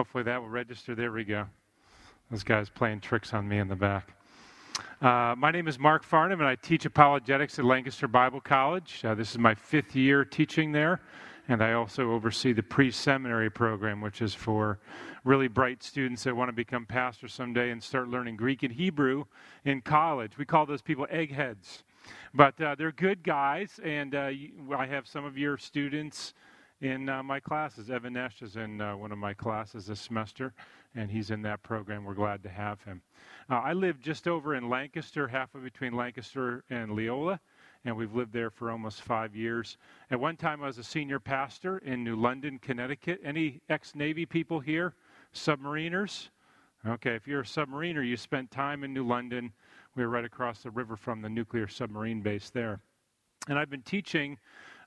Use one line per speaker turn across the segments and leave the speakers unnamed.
Hopefully that will register. There we go. Those guys playing tricks on me in the back. Uh, my name is Mark Farnham, and I teach apologetics at Lancaster Bible College. Uh, this is my fifth year teaching there, and I also oversee the pre seminary program, which is for really bright students that want to become pastors someday and start learning Greek and Hebrew in college. We call those people eggheads. But uh, they're good guys, and uh, I have some of your students in uh, my classes. Evan Nash is in uh, one of my classes this semester, and he's in that program. We're glad to have him. Uh, I live just over in Lancaster, halfway between Lancaster and Leola, and we've lived there for almost five years. At one time, I was a senior pastor in New London, Connecticut. Any ex Navy people here? Submariners? Okay, if you're a submariner, you spent time in New London. We were right across the river from the nuclear submarine base there. And I've been teaching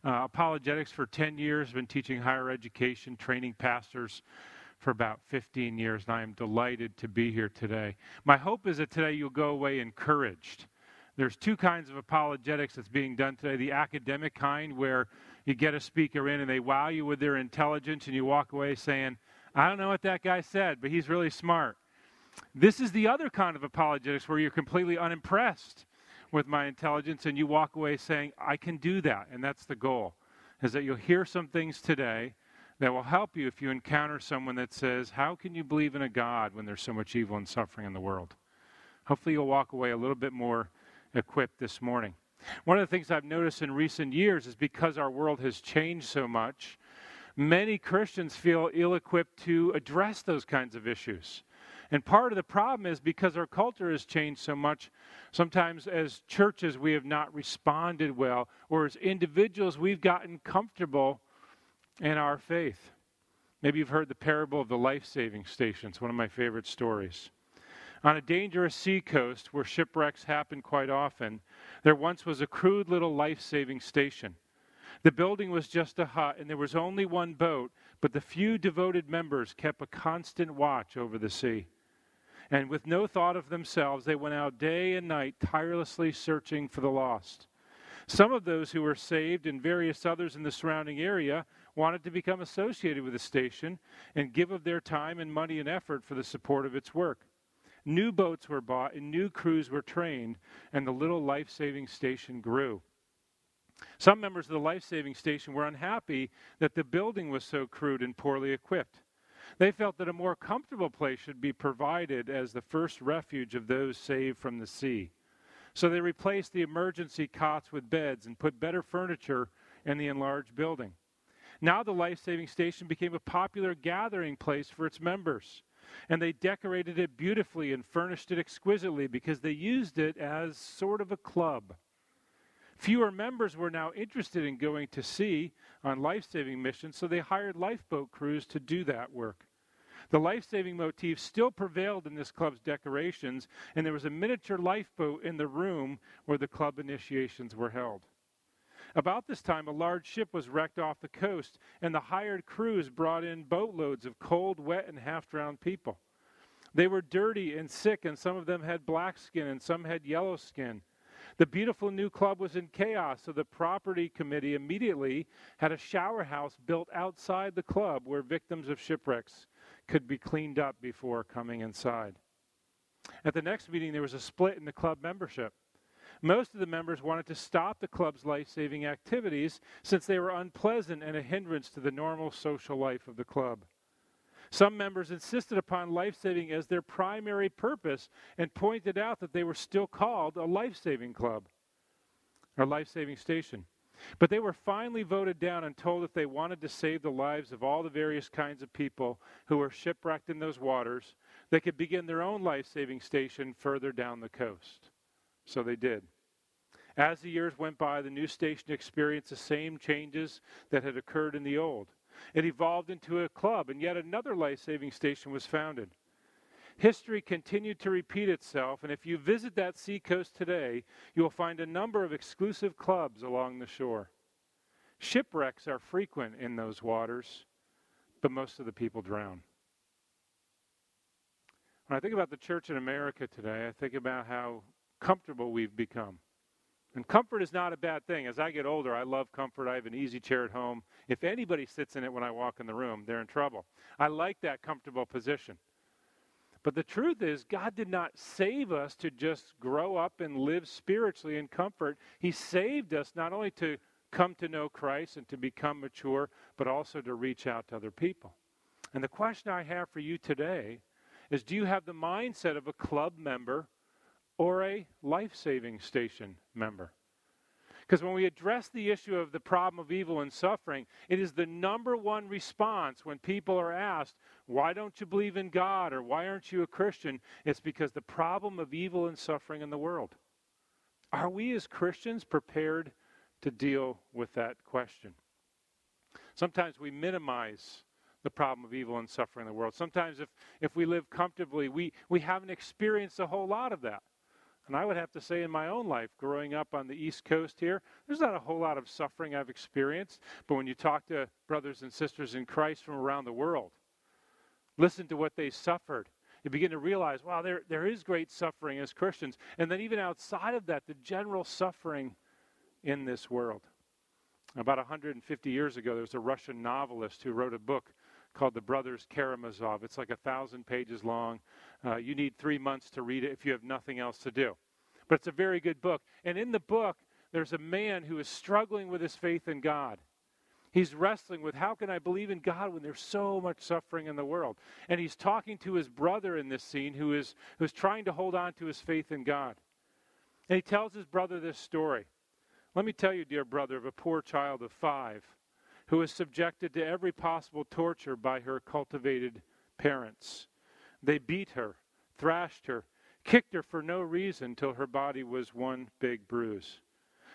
uh, apologetics for 10 years, been teaching higher education, training pastors for about 15 years, and I am delighted to be here today. My hope is that today you'll go away encouraged. There's two kinds of apologetics that's being done today the academic kind, where you get a speaker in and they wow you with their intelligence, and you walk away saying, I don't know what that guy said, but he's really smart. This is the other kind of apologetics where you're completely unimpressed with my intelligence and you walk away saying, I can do that. And that's the goal, is that you'll hear some things today that will help you if you encounter someone that says, How can you believe in a God when there's so much evil and suffering in the world? Hopefully, you'll walk away a little bit more equipped this morning. One of the things I've noticed in recent years is because our world has changed so much, many Christians feel ill equipped to address those kinds of issues. And part of the problem is because our culture has changed so much, sometimes as churches we have not responded well, or as individuals we've gotten comfortable in our faith. Maybe you've heard the parable of the life saving station. It's one of my favorite stories. On a dangerous sea coast where shipwrecks happen quite often, there once was a crude little life saving station. The building was just a hut, and there was only one boat, but the few devoted members kept a constant watch over the sea. And with no thought of themselves, they went out day and night, tirelessly searching for the lost. Some of those who were saved and various others in the surrounding area wanted to become associated with the station and give of their time and money and effort for the support of its work. New boats were bought and new crews were trained, and the little life saving station grew. Some members of the life saving station were unhappy that the building was so crude and poorly equipped. They felt that a more comfortable place should be provided as the first refuge of those saved from the sea. So they replaced the emergency cots with beds and put better furniture in the enlarged building. Now the life saving station became a popular gathering place for its members. And they decorated it beautifully and furnished it exquisitely because they used it as sort of a club. Fewer members were now interested in going to sea on life saving missions, so they hired lifeboat crews to do that work. The life saving motif still prevailed in this club's decorations, and there was a miniature lifeboat in the room where the club initiations were held. About this time, a large ship was wrecked off the coast, and the hired crews brought in boatloads of cold, wet, and half drowned people. They were dirty and sick, and some of them had black skin, and some had yellow skin. The beautiful new club was in chaos, so the property committee immediately had a shower house built outside the club where victims of shipwrecks could be cleaned up before coming inside. At the next meeting, there was a split in the club membership. Most of the members wanted to stop the club's life saving activities since they were unpleasant and a hindrance to the normal social life of the club. Some members insisted upon life saving as their primary purpose and pointed out that they were still called a life saving club or life saving station. But they were finally voted down and told if they wanted to save the lives of all the various kinds of people who were shipwrecked in those waters, they could begin their own life saving station further down the coast. So they did. As the years went by, the new station experienced the same changes that had occurred in the old. It evolved into a club, and yet another life saving station was founded. History continued to repeat itself, and if you visit that seacoast today, you will find a number of exclusive clubs along the shore. Shipwrecks are frequent in those waters, but most of the people drown. When I think about the church in America today, I think about how comfortable we've become. And comfort is not a bad thing. As I get older, I love comfort. I have an easy chair at home. If anybody sits in it when I walk in the room, they're in trouble. I like that comfortable position. But the truth is, God did not save us to just grow up and live spiritually in comfort. He saved us not only to come to know Christ and to become mature, but also to reach out to other people. And the question I have for you today is do you have the mindset of a club member or a life saving station member? Because when we address the issue of the problem of evil and suffering, it is the number one response when people are asked, Why don't you believe in God? or Why aren't you a Christian? It's because the problem of evil and suffering in the world. Are we as Christians prepared to deal with that question? Sometimes we minimize the problem of evil and suffering in the world. Sometimes, if, if we live comfortably, we, we haven't experienced a whole lot of that. And I would have to say, in my own life, growing up on the East Coast here, there's not a whole lot of suffering I've experienced. But when you talk to brothers and sisters in Christ from around the world, listen to what they suffered. You begin to realize, wow, there, there is great suffering as Christians. And then, even outside of that, the general suffering in this world. About 150 years ago, there was a Russian novelist who wrote a book called The Brothers Karamazov. It's like a thousand pages long. Uh, you need three months to read it if you have nothing else to do. But it's a very good book. And in the book, there's a man who is struggling with his faith in God. He's wrestling with how can I believe in God when there's so much suffering in the world? And he's talking to his brother in this scene who is who's trying to hold on to his faith in God. And he tells his brother this story. Let me tell you, dear brother, of a poor child of five who was subjected to every possible torture by her cultivated parents. They beat her, thrashed her, kicked her for no reason till her body was one big bruise.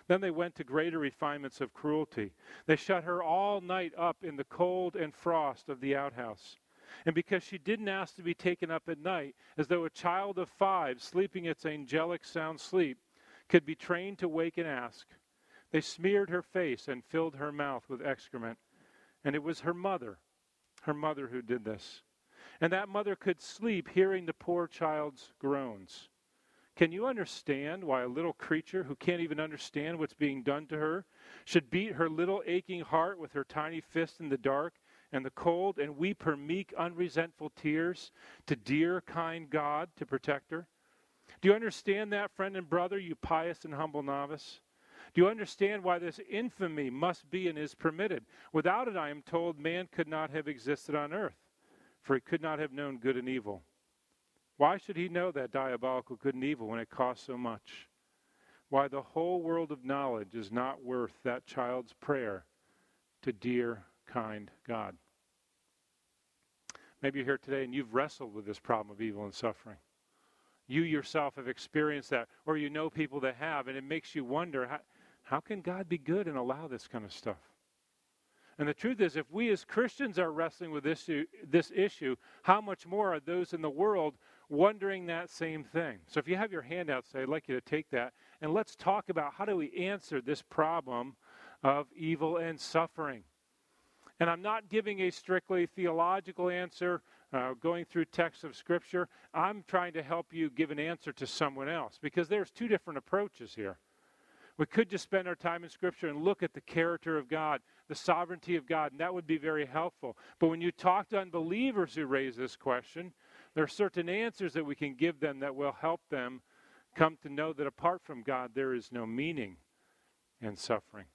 Then they went to greater refinements of cruelty. They shut her all night up in the cold and frost of the outhouse. And because she didn't ask to be taken up at night, as though a child of five, sleeping its angelic sound sleep, could be trained to wake and ask, they smeared her face and filled her mouth with excrement. And it was her mother, her mother who did this. And that mother could sleep hearing the poor child's groans. Can you understand why a little creature who can't even understand what's being done to her should beat her little aching heart with her tiny fist in the dark and the cold and weep her meek, unresentful tears to dear, kind God to protect her? Do you understand that, friend and brother, you pious and humble novice? Do you understand why this infamy must be and is permitted? Without it, I am told, man could not have existed on earth, for he could not have known good and evil. Why should he know that diabolical good and evil when it costs so much? Why the whole world of knowledge is not worth that child's prayer to dear, kind God. Maybe you're here today and you've wrestled with this problem of evil and suffering. You yourself have experienced that, or you know people that have, and it makes you wonder how, how can God be good and allow this kind of stuff? And the truth is, if we as Christians are wrestling with this, this issue, how much more are those in the world wondering that same thing? So if you have your handout, say, I'd like you to take that, and let's talk about how do we answer this problem of evil and suffering. And I'm not giving a strictly theological answer, uh, going through texts of Scripture. I'm trying to help you give an answer to someone else because there's two different approaches here. We could just spend our time in Scripture and look at the character of God, the sovereignty of God, and that would be very helpful. But when you talk to unbelievers who raise this question, there are certain answers that we can give them that will help them come to know that apart from God, there is no meaning in suffering.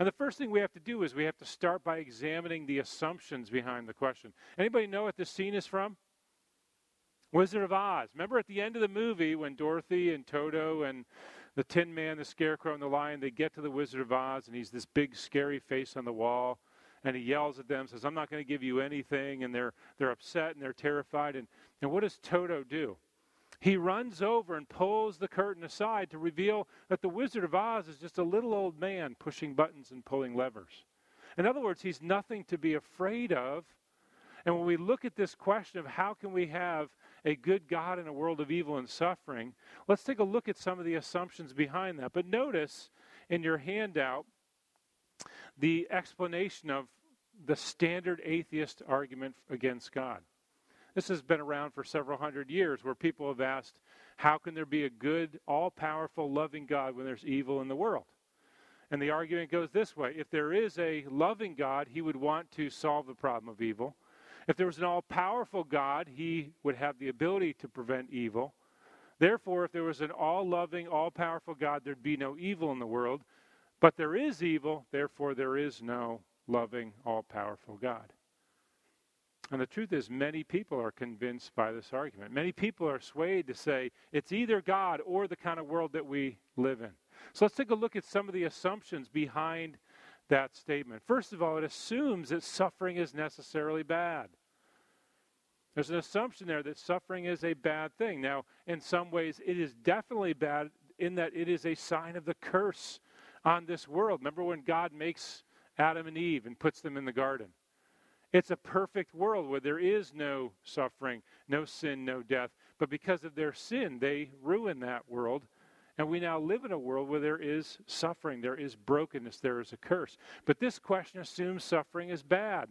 And the first thing we have to do is we have to start by examining the assumptions behind the question. Anybody know what this scene is from? Wizard of Oz. Remember at the end of the movie when Dorothy and Toto and the Tin Man, the Scarecrow, and the Lion, they get to the Wizard of Oz, and he's this big, scary face on the wall. And he yells at them, says, I'm not going to give you anything. And they're, they're upset and they're terrified. And, and what does Toto do? He runs over and pulls the curtain aside to reveal that the Wizard of Oz is just a little old man pushing buttons and pulling levers. In other words, he's nothing to be afraid of. And when we look at this question of how can we have a good God in a world of evil and suffering, let's take a look at some of the assumptions behind that. But notice in your handout the explanation of the standard atheist argument against God. This has been around for several hundred years where people have asked, How can there be a good, all powerful, loving God when there's evil in the world? And the argument goes this way if there is a loving God, he would want to solve the problem of evil. If there was an all powerful God, he would have the ability to prevent evil. Therefore, if there was an all loving, all powerful God, there'd be no evil in the world. But there is evil, therefore, there is no loving, all powerful God. And the truth is, many people are convinced by this argument. Many people are swayed to say it's either God or the kind of world that we live in. So let's take a look at some of the assumptions behind that statement. First of all, it assumes that suffering is necessarily bad. There's an assumption there that suffering is a bad thing. Now, in some ways, it is definitely bad in that it is a sign of the curse on this world. Remember when God makes Adam and Eve and puts them in the garden? It's a perfect world where there is no suffering, no sin, no death. But because of their sin, they ruin that world. And we now live in a world where there is suffering, there is brokenness, there is a curse. But this question assumes suffering is bad.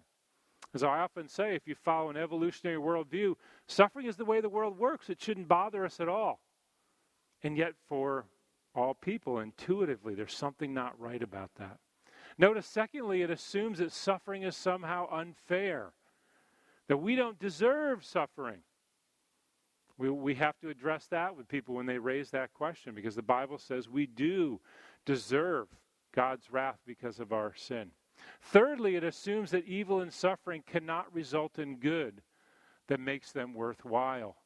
As I often say, if you follow an evolutionary worldview, suffering is the way the world works. It shouldn't bother us at all. And yet, for all people, intuitively, there's something not right about that. Notice, secondly, it assumes that suffering is somehow unfair, that we don't deserve suffering. We, we have to address that with people when they raise that question because the Bible says we do deserve God's wrath because of our sin. Thirdly, it assumes that evil and suffering cannot result in good that makes them worthwhile.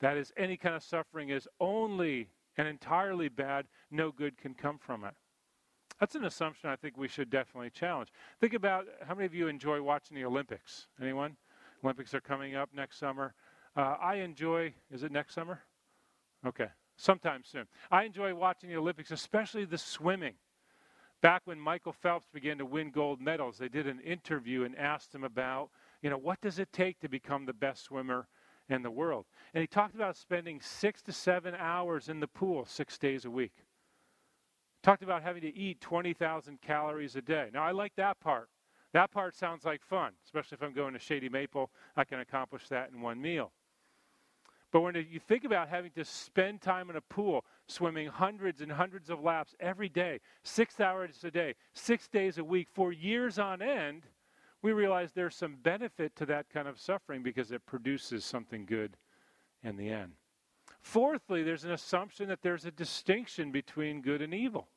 That is, any kind of suffering is only and entirely bad, no good can come from it. That's an assumption I think we should definitely challenge. Think about how many of you enjoy watching the Olympics? Anyone? Olympics are coming up next summer. Uh, I enjoy, is it next summer? Okay, sometime soon. I enjoy watching the Olympics, especially the swimming. Back when Michael Phelps began to win gold medals, they did an interview and asked him about, you know, what does it take to become the best swimmer in the world? And he talked about spending six to seven hours in the pool six days a week. Talked about having to eat 20,000 calories a day. Now, I like that part. That part sounds like fun, especially if I'm going to Shady Maple. I can accomplish that in one meal. But when you think about having to spend time in a pool, swimming hundreds and hundreds of laps every day, six hours a day, six days a week, for years on end, we realize there's some benefit to that kind of suffering because it produces something good in the end. Fourthly, there's an assumption that there's a distinction between good and evil.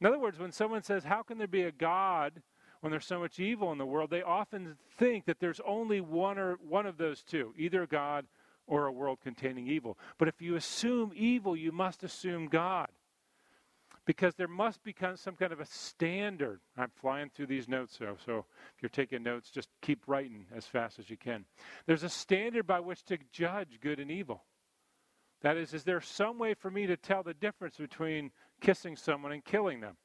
In other words, when someone says, How can there be a God when there's so much evil in the world? they often think that there's only one or one of those two, either God or a world containing evil. But if you assume evil, you must assume God. Because there must be some kind of a standard. I'm flying through these notes, so if you're taking notes, just keep writing as fast as you can. There's a standard by which to judge good and evil. That is, is there some way for me to tell the difference between kissing someone and killing them?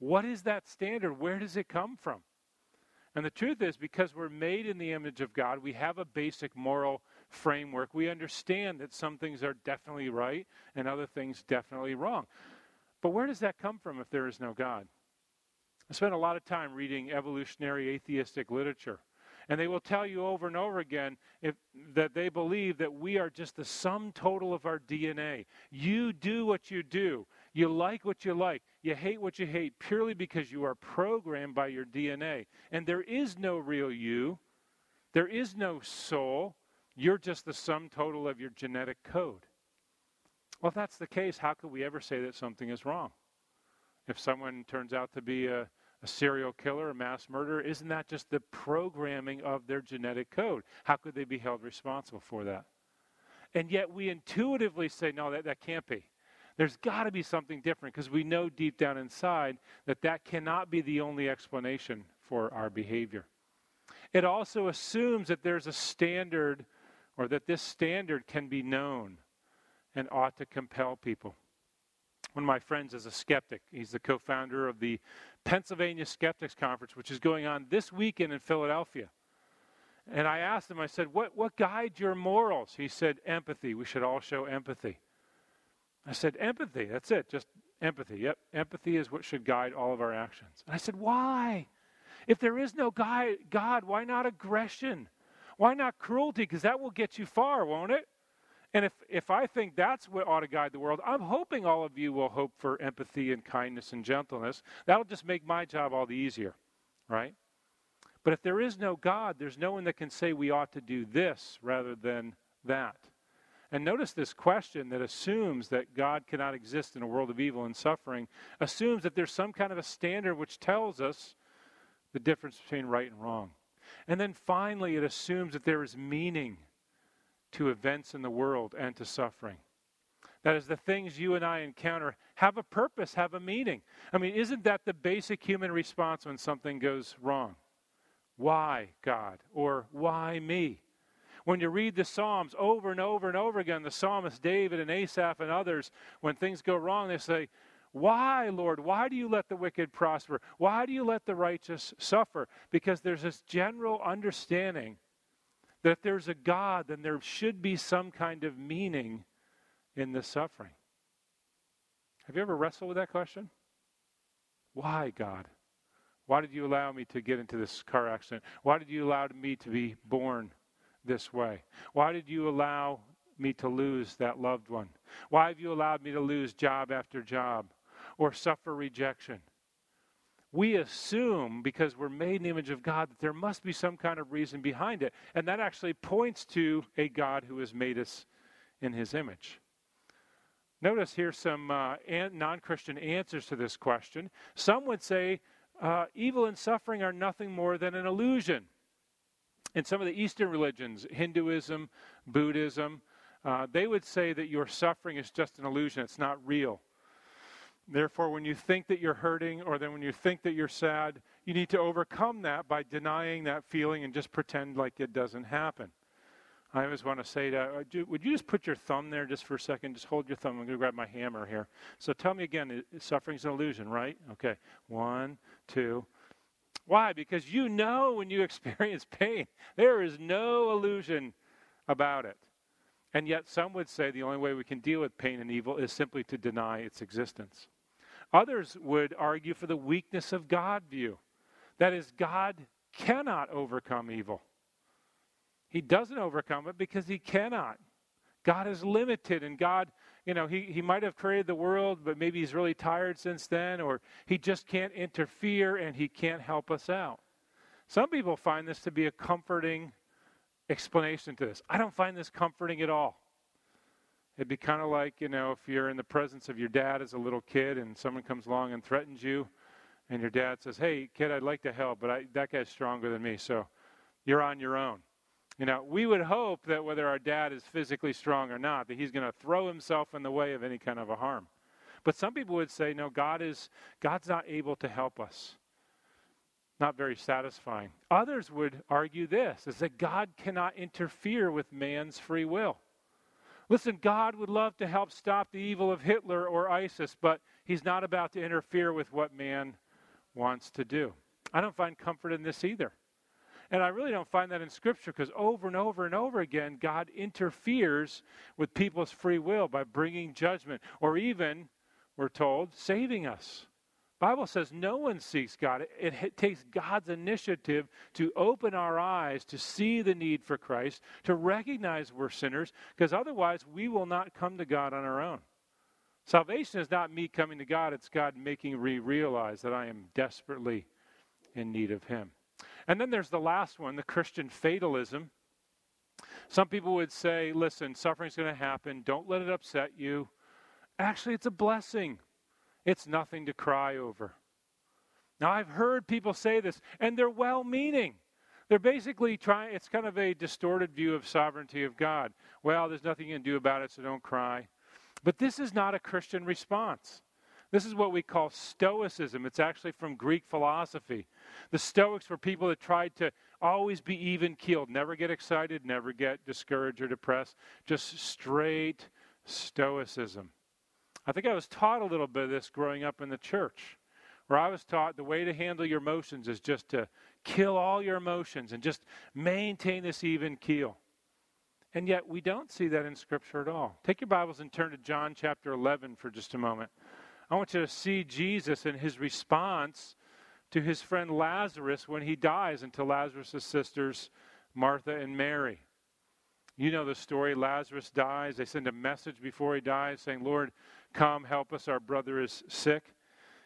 What is that standard? Where does it come from? And the truth is, because we're made in the image of God, we have a basic moral framework. We understand that some things are definitely right and other things definitely wrong. But where does that come from if there is no God? I spent a lot of time reading evolutionary atheistic literature. And they will tell you over and over again if, that they believe that we are just the sum total of our DNA. You do what you do. You like what you like. You hate what you hate purely because you are programmed by your DNA. And there is no real you. There is no soul. You're just the sum total of your genetic code. Well, if that's the case, how could we ever say that something is wrong? If someone turns out to be a, a serial killer, a mass murderer, isn't that just the programming of their genetic code? How could they be held responsible for that? And yet we intuitively say, no, that, that can't be. There's got to be something different because we know deep down inside that that cannot be the only explanation for our behavior. It also assumes that there's a standard or that this standard can be known and ought to compel people. One of my friends is a skeptic. He's the co founder of the Pennsylvania Skeptics Conference, which is going on this weekend in Philadelphia. And I asked him, I said, what, what guides your morals? He said, empathy. We should all show empathy. I said, empathy. That's it. Just empathy. Yep. Empathy is what should guide all of our actions. And I said, why? If there is no God, why not aggression? Why not cruelty? Because that will get you far, won't it? And if, if I think that's what ought to guide the world, I'm hoping all of you will hope for empathy and kindness and gentleness. That'll just make my job all the easier, right? But if there is no God, there's no one that can say we ought to do this rather than that. And notice this question that assumes that God cannot exist in a world of evil and suffering, assumes that there's some kind of a standard which tells us the difference between right and wrong. And then finally, it assumes that there is meaning to events in the world and to suffering. That is, the things you and I encounter have a purpose, have a meaning. I mean, isn't that the basic human response when something goes wrong? Why, God? Or why me? When you read the Psalms over and over and over again, the psalmist David and Asaph and others, when things go wrong, they say, Why, Lord? Why do you let the wicked prosper? Why do you let the righteous suffer? Because there's this general understanding that if there's a God, then there should be some kind of meaning in the suffering. Have you ever wrestled with that question? Why, God? Why did you allow me to get into this car accident? Why did you allow me to be born this way? Why did you allow me to lose that loved one? Why have you allowed me to lose job after job or suffer rejection? we assume because we're made in the image of God that there must be some kind of reason behind it. And that actually points to a God who has made us in his image. Notice here some uh, non Christian answers to this question. Some would say uh, evil and suffering are nothing more than an illusion. In some of the Eastern religions, Hinduism, Buddhism, uh, they would say that your suffering is just an illusion, it's not real. Therefore, when you think that you're hurting or then when you think that you're sad, you need to overcome that by denying that feeling and just pretend like it doesn't happen. I always want to say. Uh, would you just put your thumb there just for a second? Just hold your thumb. I'm going to grab my hammer here. So tell me again, suffering's an illusion, right? Okay. One, two. Why? Because you know when you experience pain, there is no illusion about it. And yet, some would say the only way we can deal with pain and evil is simply to deny its existence. Others would argue for the weakness of God view. That is, God cannot overcome evil. He doesn't overcome it because he cannot. God is limited, and God, you know, he, he might have created the world, but maybe he's really tired since then, or he just can't interfere and he can't help us out. Some people find this to be a comforting explanation to this. I don't find this comforting at all. It'd be kind of like, you know, if you're in the presence of your dad as a little kid and someone comes along and threatens you, and your dad says, Hey, kid, I'd like to help, but I, that guy's stronger than me, so you're on your own. You know, we would hope that whether our dad is physically strong or not, that he's going to throw himself in the way of any kind of a harm. But some people would say, no, God is God's not able to help us. Not very satisfying. Others would argue this is that God cannot interfere with man's free will. Listen, God would love to help stop the evil of Hitler or ISIS, but he's not about to interfere with what man wants to do. I don't find comfort in this either. And I really don't find that in Scripture because over and over and over again, God interferes with people's free will by bringing judgment or even, we're told, saving us. Bible says no one seeks God. It, it, takes God's initiative to open our eyes to see the need for Christ, to recognize we're sinners, because otherwise we will not come to God on our own. Salvation is not me coming to God, it's God making me realize that I am desperately in need of Him. And then there's the last one, the Christian fatalism. Some people would say, listen, suffering's going to happen. Don't let it upset you. Actually, it's a blessing. It's nothing to cry over. Now, I've heard people say this, and they're well meaning. They're basically trying, it's kind of a distorted view of sovereignty of God. Well, there's nothing you can do about it, so don't cry. But this is not a Christian response. This is what we call Stoicism. It's actually from Greek philosophy. The Stoics were people that tried to always be even keeled, never get excited, never get discouraged or depressed, just straight Stoicism. I think I was taught a little bit of this growing up in the church, where I was taught the way to handle your emotions is just to kill all your emotions and just maintain this even keel. And yet, we don't see that in Scripture at all. Take your Bibles and turn to John chapter 11 for just a moment. I want you to see Jesus and his response to his friend Lazarus when he dies and to Lazarus' sisters, Martha and Mary. You know the story. Lazarus dies. They send a message before he dies saying, Lord, come help us. Our brother is sick.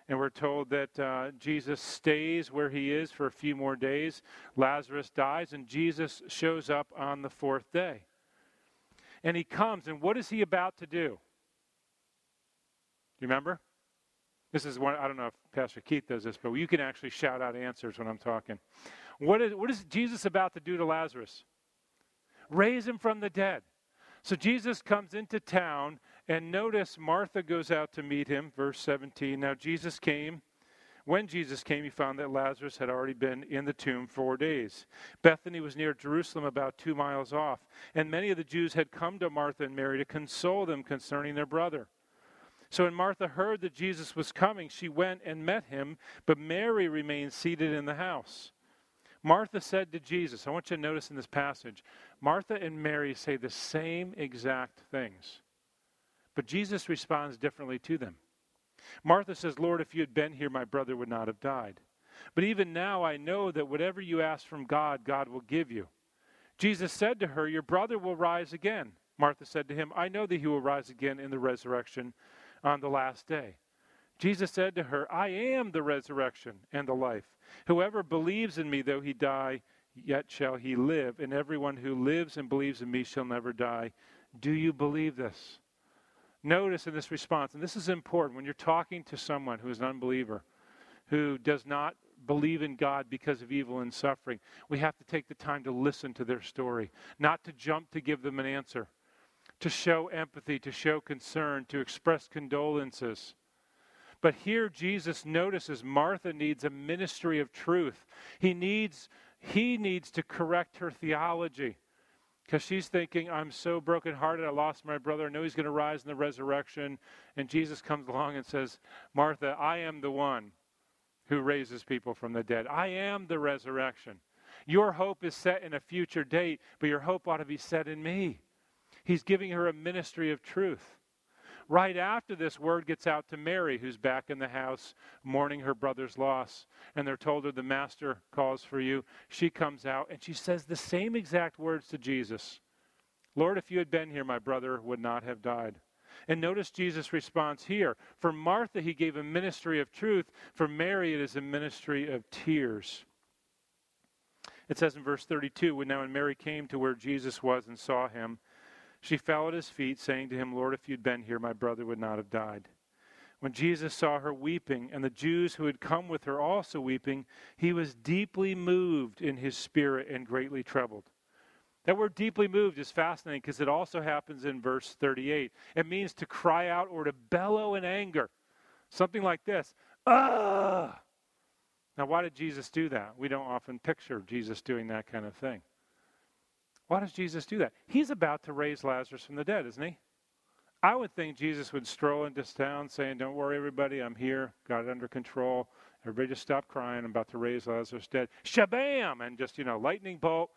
And we're told that uh, Jesus stays where he is for a few more days. Lazarus dies, and Jesus shows up on the fourth day. And he comes, and what is he about to do? Do you remember? This is one, I don't know if Pastor Keith does this, but you can actually shout out answers when I'm talking. What is, what is Jesus about to do to Lazarus? Raise him from the dead. So Jesus comes into town, and notice Martha goes out to meet him, verse 17. Now, Jesus came. When Jesus came, he found that Lazarus had already been in the tomb four days. Bethany was near Jerusalem, about two miles off, and many of the Jews had come to Martha and Mary to console them concerning their brother. So when Martha heard that Jesus was coming, she went and met him, but Mary remained seated in the house. Martha said to Jesus, I want you to notice in this passage, Martha and Mary say the same exact things, but Jesus responds differently to them. Martha says, Lord, if you had been here, my brother would not have died. But even now I know that whatever you ask from God, God will give you. Jesus said to her, Your brother will rise again. Martha said to him, I know that he will rise again in the resurrection on the last day. Jesus said to her, I am the resurrection and the life. Whoever believes in me, though he die, yet shall he live. And everyone who lives and believes in me shall never die. Do you believe this? Notice in this response, and this is important when you're talking to someone who is an unbeliever, who does not believe in God because of evil and suffering, we have to take the time to listen to their story, not to jump to give them an answer to show empathy, to show concern, to express condolences. But here Jesus notices Martha needs a ministry of truth. He needs he needs to correct her theology because she's thinking, I'm so brokenhearted. I lost my brother. I know he's going to rise in the resurrection. And Jesus comes along and says, Martha, I am the one who raises people from the dead. I am the resurrection. Your hope is set in a future date, but your hope ought to be set in me. He's giving her a ministry of truth. Right after this, word gets out to Mary, who's back in the house mourning her brother's loss. And they're told her, The master calls for you. She comes out and she says the same exact words to Jesus Lord, if you had been here, my brother would not have died. And notice Jesus' response here. For Martha, he gave a ministry of truth. For Mary, it is a ministry of tears. It says in verse 32 when now when Mary came to where Jesus was and saw him, she fell at his feet, saying to him, Lord, if you'd been here, my brother would not have died. When Jesus saw her weeping, and the Jews who had come with her also weeping, he was deeply moved in his spirit and greatly troubled. That word deeply moved is fascinating because it also happens in verse 38. It means to cry out or to bellow in anger. Something like this. Ah! Now, why did Jesus do that? We don't often picture Jesus doing that kind of thing. Why does Jesus do that? He's about to raise Lazarus from the dead, isn't he? I would think Jesus would stroll into town saying, Don't worry, everybody, I'm here, got it under control. Everybody just stop crying. I'm about to raise Lazarus dead. Shabam! And just, you know, lightning bolt,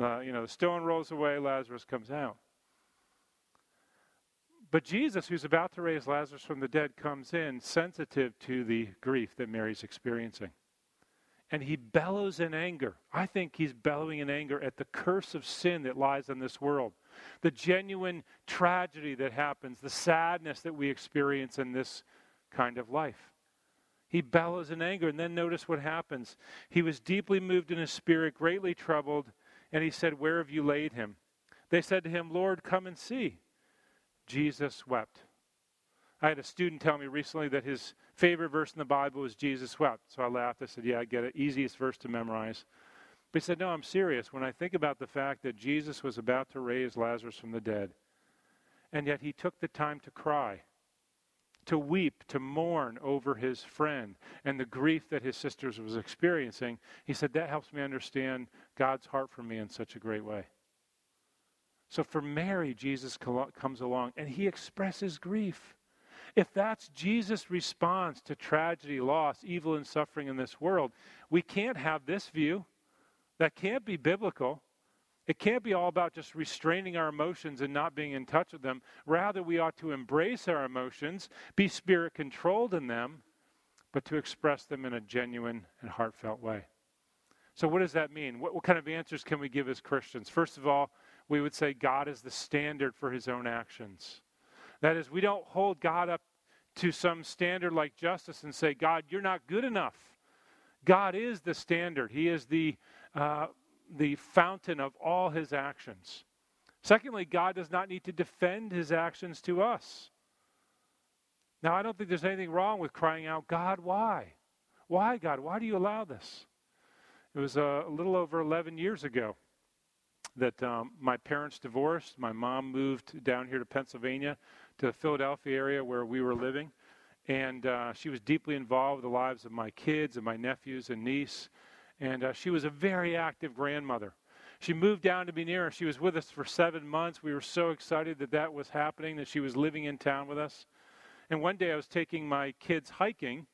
uh, you know, the stone rolls away, Lazarus comes out. But Jesus, who's about to raise Lazarus from the dead, comes in sensitive to the grief that Mary's experiencing and he bellows in anger. I think he's bellowing in anger at the curse of sin that lies in this world, the genuine tragedy that happens, the sadness that we experience in this kind of life. He bellows in anger, and then notice what happens. He was deeply moved in his spirit, greatly troubled, and he said, Where have you laid him? They said to him, Lord, come and see. Jesus wept. I had a student tell me recently that his favorite verse in the Bible was Jesus wept. So I laughed. I said, Yeah, I get it. Easiest verse to memorize. But he said, No, I'm serious. When I think about the fact that Jesus was about to raise Lazarus from the dead, and yet he took the time to cry, to weep, to mourn over his friend and the grief that his sisters was experiencing, he said, That helps me understand God's heart for me in such a great way. So for Mary, Jesus comes along and he expresses grief. If that's Jesus' response to tragedy, loss, evil, and suffering in this world, we can't have this view. That can't be biblical. It can't be all about just restraining our emotions and not being in touch with them. Rather, we ought to embrace our emotions, be spirit controlled in them, but to express them in a genuine and heartfelt way. So, what does that mean? What, what, kind of answers can we give as Christians? First of all, we would say God is the standard for his own actions. That is, we don't hold God up to some standard like justice and say, God, you're not good enough. God is the standard, He is the, uh, the fountain of all His actions. Secondly, God does not need to defend His actions to us. Now, I don't think there's anything wrong with crying out, God, why? Why, God? Why do you allow this? It was uh, a little over 11 years ago that um, my parents divorced. My mom moved down here to Pennsylvania, to the Philadelphia area where we were living. And uh, she was deeply involved with the lives of my kids and my nephews and niece. And uh, she was a very active grandmother. She moved down to be near us. She was with us for seven months. We were so excited that that was happening, that she was living in town with us. And one day I was taking my kids hiking,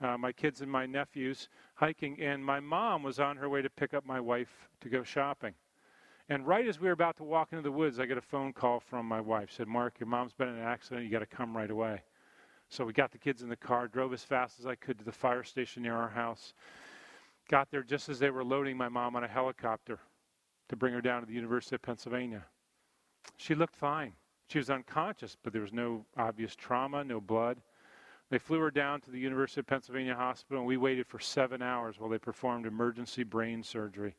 uh, my kids and my nephews hiking, and my mom was on her way to pick up my wife to go shopping. And right as we were about to walk into the woods, I get a phone call from my wife. Said, "Mark, your mom's been in an accident. You got to come right away." So we got the kids in the car, drove as fast as I could to the fire station near our house. Got there just as they were loading my mom on a helicopter to bring her down to the University of Pennsylvania. She looked fine. She was unconscious, but there was no obvious trauma, no blood. They flew her down to the University of Pennsylvania Hospital, and we waited for seven hours while they performed emergency brain surgery.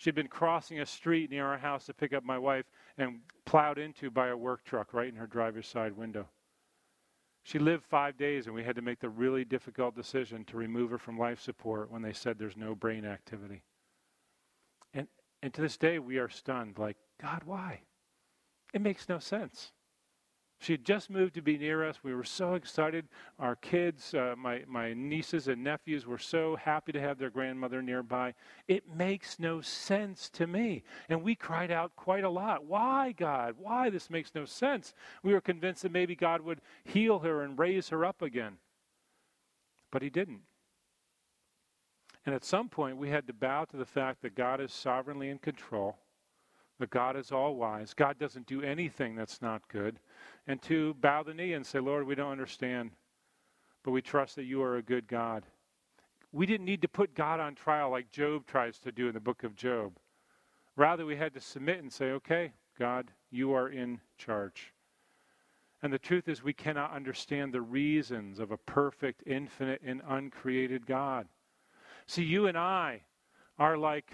She'd been crossing a street near our house to pick up my wife and plowed into by a work truck right in her driver's side window. She lived five days, and we had to make the really difficult decision to remove her from life support when they said there's no brain activity. And, and to this day, we are stunned like, God, why? It makes no sense. She had just moved to be near us. We were so excited. Our kids, uh, my, my nieces and nephews, were so happy to have their grandmother nearby. It makes no sense to me. And we cried out quite a lot. Why, God? Why? This makes no sense. We were convinced that maybe God would heal her and raise her up again. But He didn't. And at some point, we had to bow to the fact that God is sovereignly in control that God is all wise. God doesn't do anything that's not good. And to bow the knee and say, Lord, we don't understand, but we trust that you are a good God. We didn't need to put God on trial like Job tries to do in the book of Job. Rather, we had to submit and say, okay, God, you are in charge. And the truth is, we cannot understand the reasons of a perfect, infinite, and uncreated God. See, you and I are like,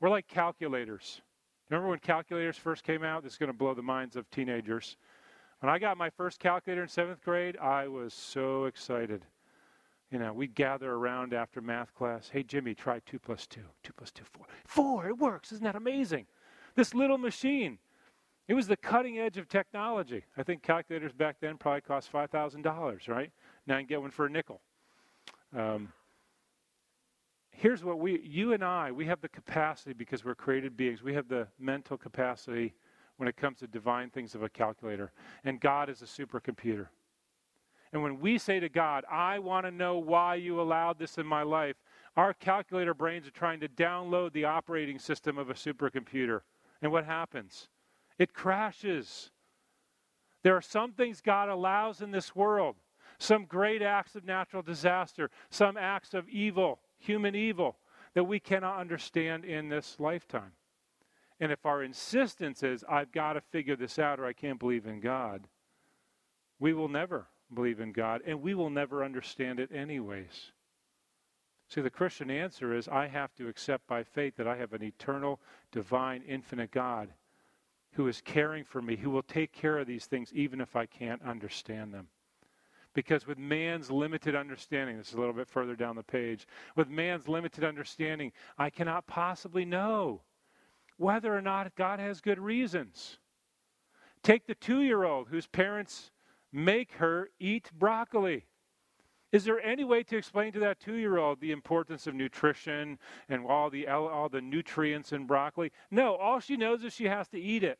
we're like calculators. Remember when calculators first came out? This is going to blow the minds of teenagers. When I got my first calculator in seventh grade, I was so excited. You know, we'd gather around after math class. Hey, Jimmy, try 2 plus 2. 2 plus 2, 4. 4, it works. Isn't that amazing? This little machine. It was the cutting edge of technology. I think calculators back then probably cost $5,000, right? Now you can get one for a nickel. Um, here's what we, you and I, we have the capacity because we're created beings. We have the mental capacity when it comes to divine things of a calculator. And God is a supercomputer. And when we say to God, I want to know why you allowed this in my life, our calculator brains are trying to download the operating system of a supercomputer. And what happens? It crashes. There are some things God allows in this world some great acts of natural disaster, some acts of evil human evil that we cannot understand in this lifetime. And if our insistence is, I've got to figure this out or I can't believe in God, we will never believe in God and we will never understand it anyways. See, the Christian answer is I have to accept by faith that I have an eternal, divine, infinite God who is caring for me, who will take care of these things even if I can't understand them. Because with man's limited understanding, this is a little bit further down the page, with man's limited understanding, I cannot possibly know whether or not God has good reasons. Take the two year old whose parents make her eat broccoli. Is there any way to explain to that two year old the importance of nutrition and all the, all the nutrients in broccoli? No, all she knows is she has to eat it.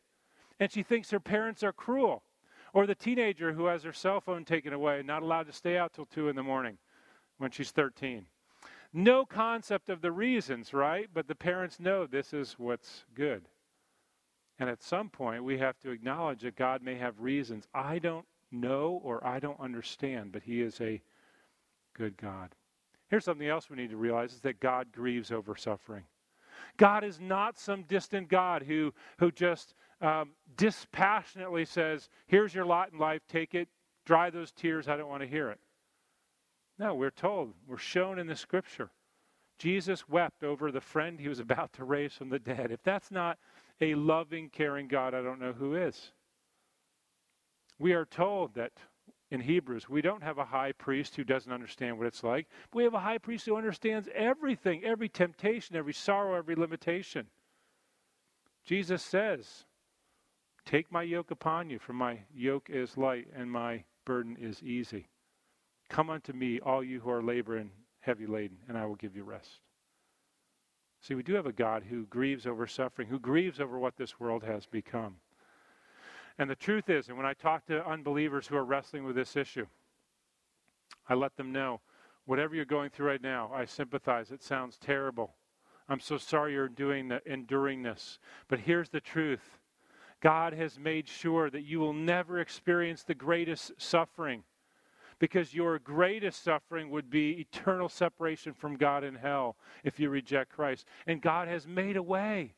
And she thinks her parents are cruel. Or the teenager who has her cell phone taken away, not allowed to stay out till 2 in the morning when she's 13. No concept of the reasons, right? But the parents know this is what's good. And at some point, we have to acknowledge that God may have reasons I don't know or I don't understand, but He is a good God. Here's something else we need to realize is that God grieves over suffering. God is not some distant God who, who just um, dispassionately says, Here's your lot in life, take it, dry those tears, I don't want to hear it. No, we're told, we're shown in the scripture. Jesus wept over the friend he was about to raise from the dead. If that's not a loving, caring God, I don't know who is. We are told that in Hebrews, we don't have a high priest who doesn't understand what it's like. We have a high priest who understands everything, every temptation, every sorrow, every limitation. Jesus says, Take my yoke upon you, for my yoke is light and my burden is easy. Come unto me, all you who are laboring heavy laden, and I will give you rest. See, we do have a God who grieves over suffering, who grieves over what this world has become. And the truth is, and when I talk to unbelievers who are wrestling with this issue, I let them know whatever you're going through right now, I sympathize. It sounds terrible. I'm so sorry you're doing the, enduring this. But here's the truth God has made sure that you will never experience the greatest suffering because your greatest suffering would be eternal separation from God in hell if you reject Christ. And God has made a way.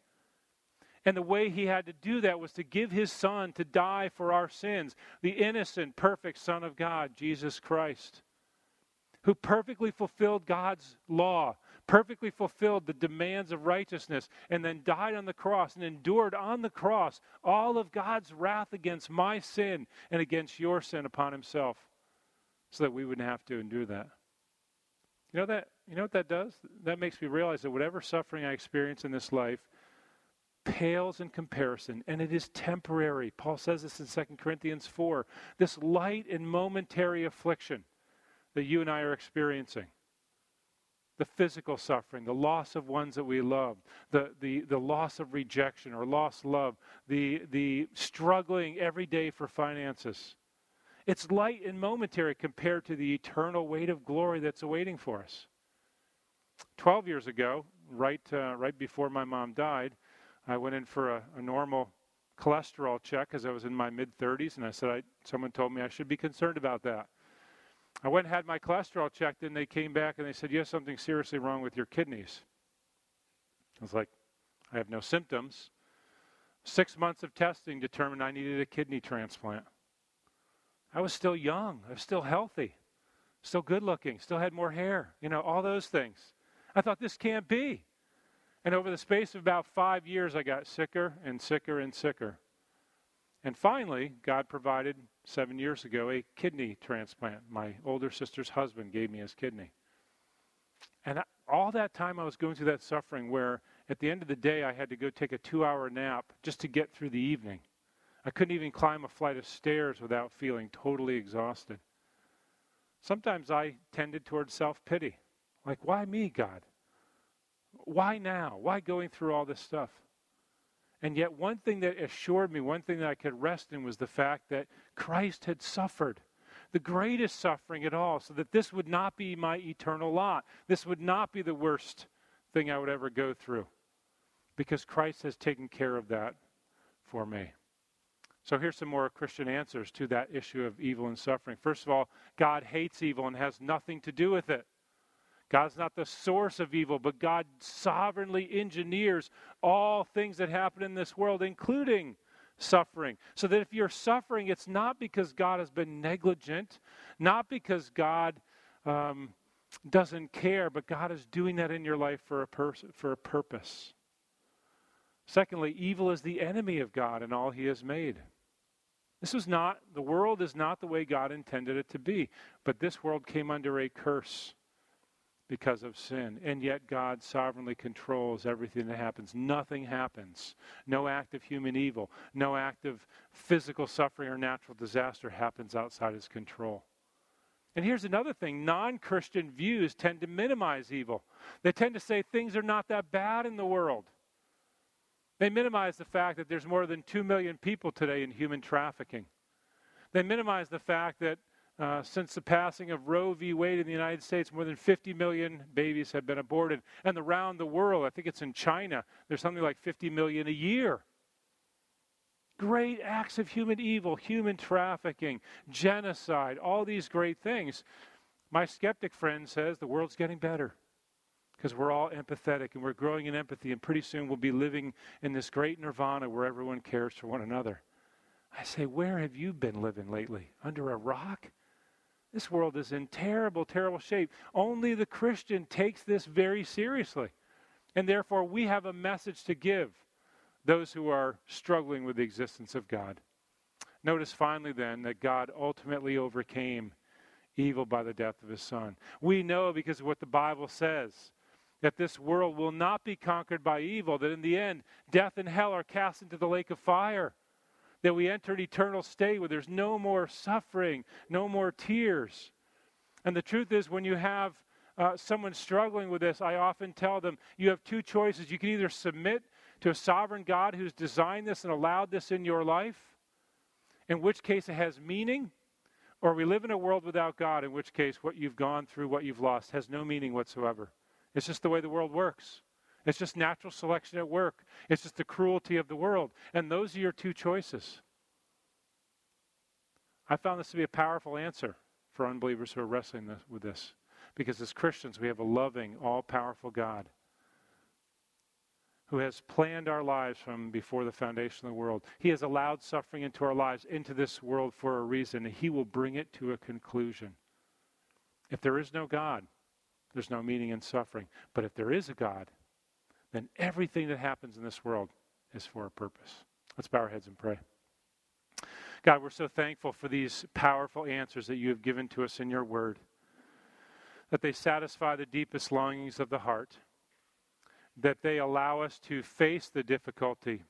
And the way he had to do that was to give his son to die for our sins, the innocent, perfect Son of God, Jesus Christ, who perfectly fulfilled God's law, perfectly fulfilled the demands of righteousness, and then died on the cross and endured on the cross all of God's wrath against my sin and against your sin upon himself so that we wouldn't have to endure that. You know that you know what that does? That makes me realize that whatever suffering I experience in this life pales in comparison, and it is temporary. Paul says this in 2 Corinthians 4. This light and momentary affliction that you and I are experiencing the physical suffering, the loss of ones that we love, the, the, the loss of rejection or lost love, the, the struggling every day for finances. It's light and momentary compared to the eternal weight of glory that's awaiting for us. Twelve years ago, right, uh, right before my mom died, I went in for a, a normal cholesterol check as I was in my mid 30s, and I said, I, someone told me I should be concerned about that. I went and had my cholesterol checked, and they came back and they said, You have something seriously wrong with your kidneys. I was like, I have no symptoms. Six months of testing determined I needed a kidney transplant. I was still young, I was still healthy, still good looking, still had more hair, you know, all those things. I thought, This can't be. And over the space of about five years, I got sicker and sicker and sicker. And finally, God provided seven years ago a kidney transplant. My older sister's husband gave me his kidney. And all that time I was going through that suffering where at the end of the day I had to go take a two hour nap just to get through the evening. I couldn't even climb a flight of stairs without feeling totally exhausted. Sometimes I tended towards self pity. Like, why me, God? Why now? Why going through all this stuff? And yet, one thing that assured me, one thing that I could rest in was the fact that Christ had suffered the greatest suffering at all, so that this would not be my eternal lot. This would not be the worst thing I would ever go through, because Christ has taken care of that for me. So here's some more Christian answers to that issue of evil and suffering. First of all, God hates evil and has nothing to do with it. God's not the source of evil, but God sovereignly engineers all things that happen in this world, including suffering. So that if you're suffering, it's not because God has been negligent, not because God um, doesn't care, but God is doing that in your life for a, for a purpose. Secondly, evil is the enemy of God and all he has made. This is not, the world is not the way God intended it to be, but this world came under a curse because of sin. And yet God sovereignly controls everything that happens. Nothing happens. No act of human evil, no act of physical suffering or natural disaster happens outside his control. And here's another thing non Christian views tend to minimize evil. They tend to say things are not that bad in the world. They minimize the fact that there's more than 2 million people today in human trafficking. They minimize the fact that uh, since the passing of Roe v. Wade in the United States, more than 50 million babies have been aborted. And around the world, I think it's in China, there's something like 50 million a year. Great acts of human evil, human trafficking, genocide, all these great things. My skeptic friend says the world's getting better because we're all empathetic and we're growing in empathy, and pretty soon we'll be living in this great nirvana where everyone cares for one another. I say, Where have you been living lately? Under a rock? This world is in terrible, terrible shape. Only the Christian takes this very seriously. And therefore, we have a message to give those who are struggling with the existence of God. Notice finally, then, that God ultimately overcame evil by the death of his Son. We know because of what the Bible says that this world will not be conquered by evil, that in the end, death and hell are cast into the lake of fire, that we enter an eternal state where there's no more suffering, no more tears. And the truth is, when you have uh, someone struggling with this, I often tell them you have two choices. You can either submit to a sovereign God who's designed this and allowed this in your life, in which case it has meaning, or we live in a world without God, in which case what you've gone through, what you've lost, has no meaning whatsoever. It's just the way the world works. It's just natural selection at work. It's just the cruelty of the world. And those are your two choices. I found this to be a powerful answer for unbelievers who are wrestling this, with this. Because as Christians, we have a loving, all powerful God who has planned our lives from before the foundation of the world. He has allowed suffering into our lives, into this world for a reason, and He will bring it to a conclusion. If there is no God, there's no meaning in suffering. But if there is a God, then everything that happens in this world is for a purpose. Let's bow our heads and pray. God, we're so thankful for these powerful answers that you have given to us in your word, that they satisfy the deepest longings of the heart, that they allow us to face the difficulty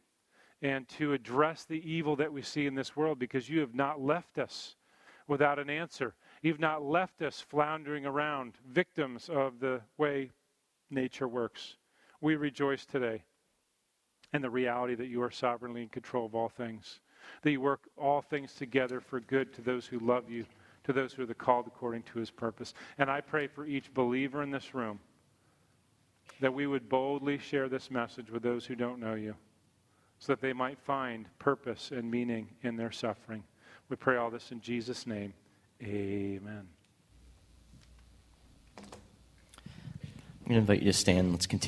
and to address the evil that we see in this world because you have not left us without an answer. You've not left us floundering around, victims of the way nature works. We rejoice today in the reality that you are sovereignly in control of all things, that you work all things together for good to those who love you, to those who are the called according to his purpose. And I pray for each believer in this room that we would boldly share this message with those who don't know you so that they might find purpose and meaning in their suffering. We pray all this in Jesus' name. Amen.
I'm going to invite you to stand. Let's continue.